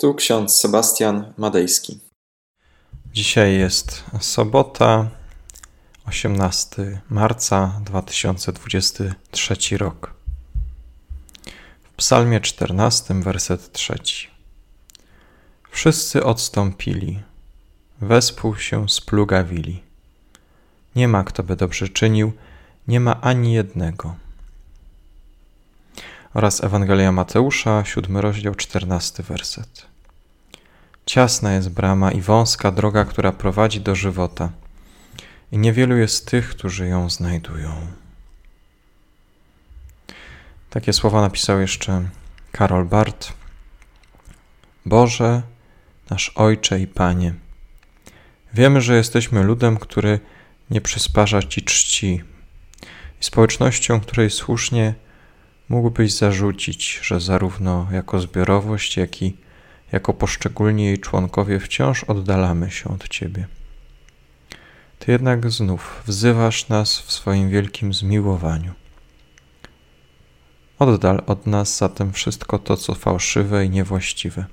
Tu ksiądz Sebastian Madejski. Dzisiaj jest sobota, 18 marca 2023 rok. W Psalmie 14, werset 3. Wszyscy odstąpili, wespół się splugawili. Nie ma kto by dobrze czynił, nie ma ani jednego oraz Ewangelia Mateusza, siódmy rozdział, czternasty werset. Ciasna jest brama i wąska droga, która prowadzi do żywota, i niewielu jest tych, którzy ją znajdują. Takie słowa napisał jeszcze Karol Barth. Boże, nasz Ojcze i Panie, wiemy, że jesteśmy ludem, który nie przysparza Ci czci i społecznością, której słusznie mógłbyś zarzucić, że zarówno jako zbiorowość, jak i jako poszczególni jej członkowie wciąż oddalamy się od Ciebie. Ty jednak znów wzywasz nas w swoim wielkim zmiłowaniu. Oddal od nas zatem wszystko to, co fałszywe i niewłaściwe,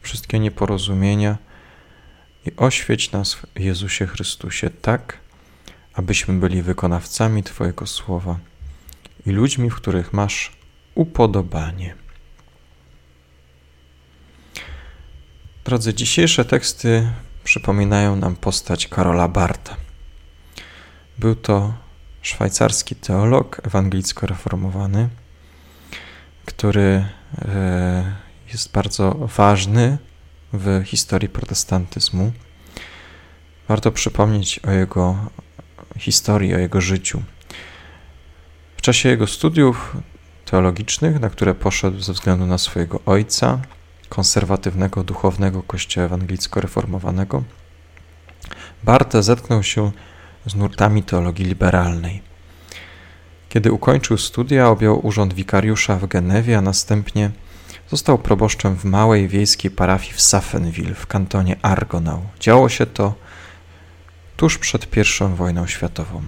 wszystkie nieporozumienia i oświeć nas w Jezusie Chrystusie tak, abyśmy byli wykonawcami Twojego słowa i ludźmi, w których masz upodobanie. Drodzy, dzisiejsze teksty przypominają nam postać Karola Barta. Był to szwajcarski teolog ewangelicko-reformowany, który e, jest bardzo ważny w historii protestantyzmu. Warto przypomnieć o jego historii, o jego życiu czasie jego studiów teologicznych, na które poszedł ze względu na swojego ojca, konserwatywnego duchownego kościoła ewangelicko-reformowanego, Barthe zetknął się z nurtami teologii liberalnej. Kiedy ukończył studia, objął urząd wikariusza w Genewie, a następnie został proboszczem w małej wiejskiej parafii w Safenwil w kantonie Argonau. Działo się to tuż przed I wojną światową.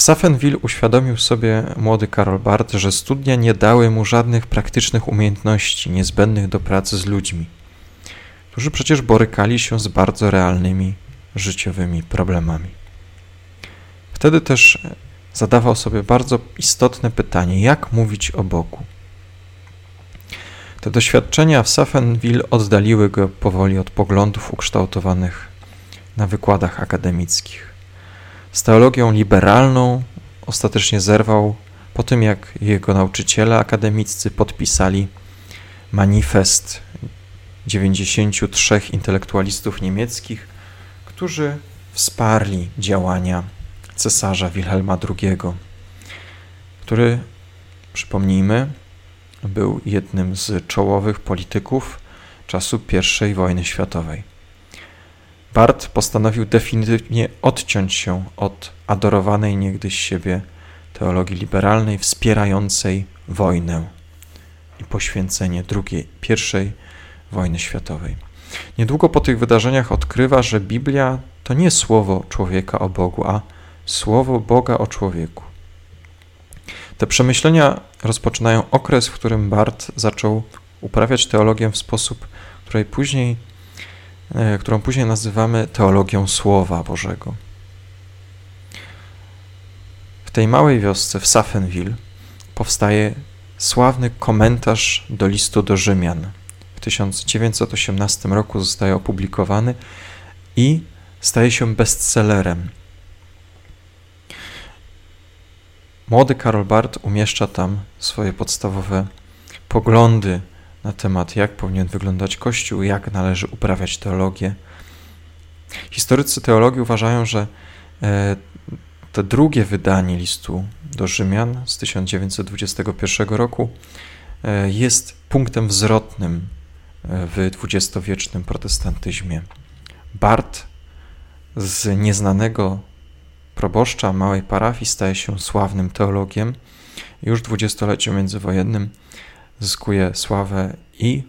W Safenwil uświadomił sobie młody Karol Barth, że studia nie dały mu żadnych praktycznych umiejętności niezbędnych do pracy z ludźmi, którzy przecież borykali się z bardzo realnymi życiowymi problemami. Wtedy też zadawał sobie bardzo istotne pytanie: jak mówić o Bogu? Te doświadczenia w Safenwil oddaliły go powoli od poglądów ukształtowanych na wykładach akademickich z teologią liberalną ostatecznie zerwał po tym, jak jego nauczyciele akademiccy podpisali manifest 93 intelektualistów niemieckich, którzy wsparli działania cesarza Wilhelma II, który, przypomnijmy, był jednym z czołowych polityków czasu I wojny światowej. Bart postanowił definitywnie odciąć się od adorowanej niegdyś siebie teologii liberalnej wspierającej wojnę i poświęcenie drugiej, pierwszej wojny światowej. Niedługo po tych wydarzeniach odkrywa, że Biblia to nie słowo człowieka o Bogu, a słowo Boga o człowieku. Te przemyślenia rozpoczynają okres, w którym Bart zaczął uprawiać teologię w sposób, której później którą później nazywamy teologią Słowa Bożego. W tej małej wiosce w Safenwil powstaje sławny komentarz do listu do Rzymian. W 1918 roku zostaje opublikowany i staje się bestsellerem. Młody Karol Barth umieszcza tam swoje podstawowe poglądy na temat, jak powinien wyglądać Kościół, jak należy uprawiać teologię. Historycy teologii uważają, że e, to drugie wydanie listu do Rzymian z 1921 roku e, jest punktem zwrotnym e, w dwudziestowiecznym protestantyzmie. Bart z nieznanego proboszcza małej parafii staje się sławnym teologiem. Już w dwudziestoleciu międzywojennym zyskuje sławę i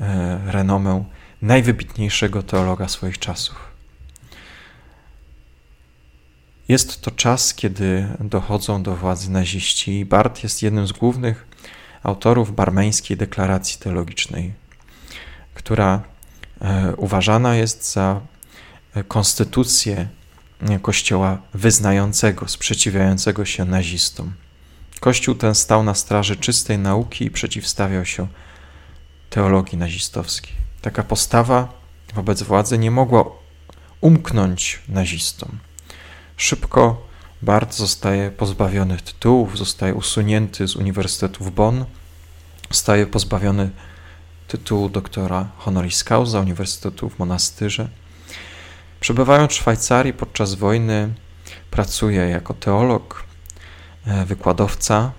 e, renomę najwybitniejszego teologa swoich czasów. Jest to czas, kiedy dochodzą do władzy naziści i Bart jest jednym z głównych autorów barmeńskiej deklaracji teologicznej. która e, uważana jest za e, konstytucję kościoła wyznającego, sprzeciwiającego się nazistom. Kościół ten stał na straży czystej nauki i przeciwstawiał się teologii nazistowskiej. Taka postawa wobec władzy nie mogła umknąć nazistom. Szybko Bart zostaje pozbawiony tytułów, zostaje usunięty z Uniwersytetu w Bonn, zostaje pozbawiony tytułu doktora honoris causa Uniwersytetu w Monastyrze. Przebywając w Szwajcarii podczas wojny, pracuje jako teolog, wykładowca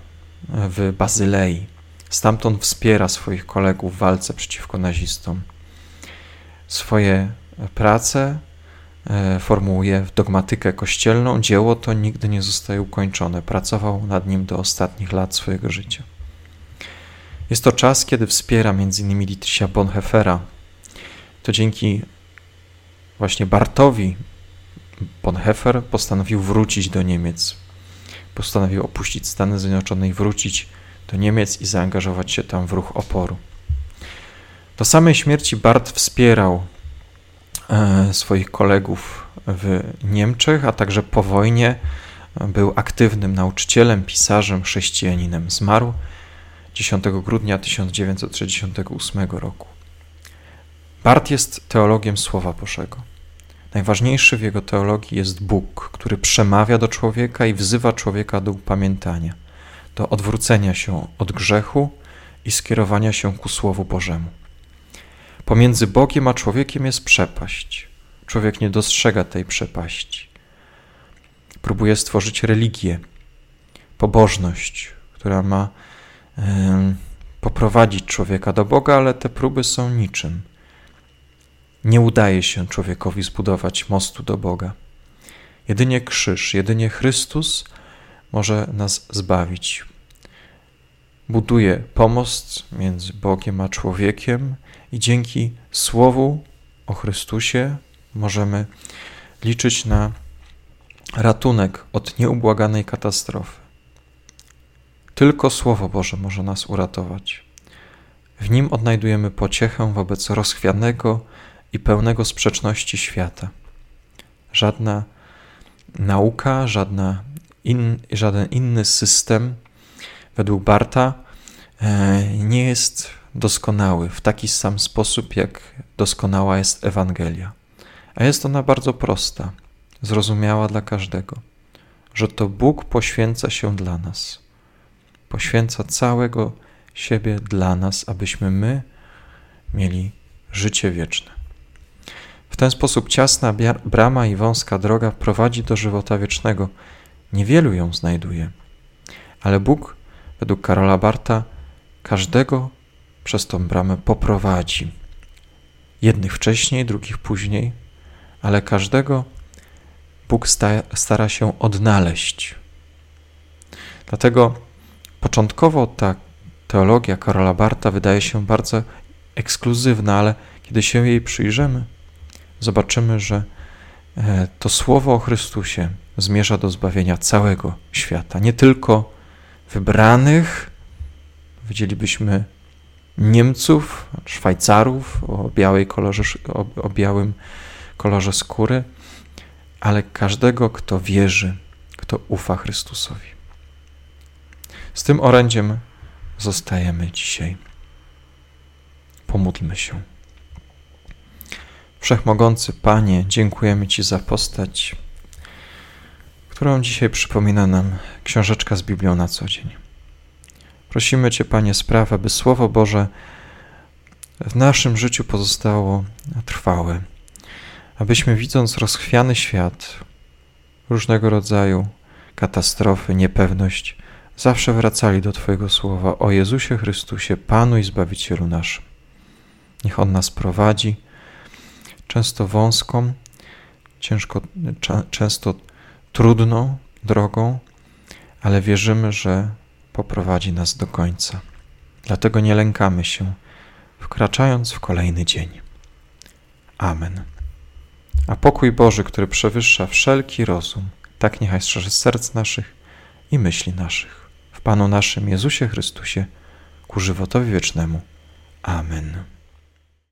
e, w Bazylei. Stamtąd wspiera swoich kolegów w walce przeciwko nazistom. Swoje prace e, formułuje w dogmatykę kościelną. Dzieło to nigdy nie zostaje ukończone. Pracował nad nim do ostatnich lat swojego życia. Jest to czas, kiedy wspiera m.in. Dietricha Bonhoeffera. To dzięki właśnie Bartowi Bonhoeffer postanowił wrócić do Niemiec. Postanowił opuścić Stany Zjednoczone i wrócić do Niemiec i zaangażować się tam w ruch oporu. Do samej śmierci Bart wspierał e, swoich kolegów w Niemczech, a także po wojnie był aktywnym nauczycielem, pisarzem, chrześcijaninem. Zmarł 10 grudnia 1968 roku. Bart jest teologiem Słowa Bożego. Najważniejszy w jego teologii jest Bóg, który przemawia do człowieka i wzywa człowieka do upamiętania, do odwrócenia się od grzechu i skierowania się ku Słowu Bożemu. Pomiędzy Bogiem a człowiekiem jest przepaść. Człowiek nie dostrzega tej przepaści. Próbuje stworzyć religię, pobożność, która ma poprowadzić człowieka do Boga, ale te próby są niczym. Nie udaje się człowiekowi zbudować mostu do Boga. Jedynie krzyż, jedynie Chrystus może nas zbawić. Buduje pomost między Bogiem a człowiekiem i dzięki Słowu o Chrystusie możemy liczyć na ratunek od nieubłaganej katastrofy. Tylko Słowo Boże może nas uratować. W nim odnajdujemy pociechę wobec rozchwianego i pełnego sprzeczności świata. Żadna nauka, żadna in, żaden inny system, według Barta, e, nie jest doskonały w taki sam sposób, jak doskonała jest Ewangelia. A jest ona bardzo prosta, zrozumiała dla każdego, że to Bóg poświęca się dla nas poświęca całego siebie dla nas, abyśmy my mieli życie wieczne. W ten sposób ciasna brama i wąska droga prowadzi do żywota wiecznego. Niewielu ją znajduje, ale Bóg, według Karola Barta, każdego przez tą bramę poprowadzi. Jednych wcześniej, drugich później, ale każdego Bóg stara się odnaleźć. Dlatego Początkowo ta teologia Karola Barta wydaje się bardzo ekskluzywna, ale kiedy się jej przyjrzymy, zobaczymy, że e, to słowo o Chrystusie zmierza do zbawienia całego świata, nie tylko wybranych, widzielibyśmy Niemców, Szwajcarów o, białej kolorze, o, o białym kolorze skóry, ale każdego, kto wierzy, kto ufa Chrystusowi. Z tym orędziem zostajemy dzisiaj. Pomódlmy się. Wszechmogący Panie, dziękujemy Ci za postać, którą dzisiaj przypomina nam książeczka z Biblią na co dzień. Prosimy Cię, Panie, sprawę, by Słowo Boże w naszym życiu pozostało trwałe, abyśmy widząc rozchwiany świat, różnego rodzaju katastrofy, niepewność, zawsze wracali do Twojego słowa o Jezusie Chrystusie, Panu i Zbawicielu naszym. Niech On nas prowadzi, często wąską, ciężko, często trudną drogą, ale wierzymy, że poprowadzi nas do końca. Dlatego nie lękamy się, wkraczając w kolejny dzień. Amen. A pokój Boży, który przewyższa wszelki rozum, tak niechaj strzeże serc naszych i myśli naszych w Panu naszym Jezusie Chrystusie ku żywotowi wiecznemu. Amen.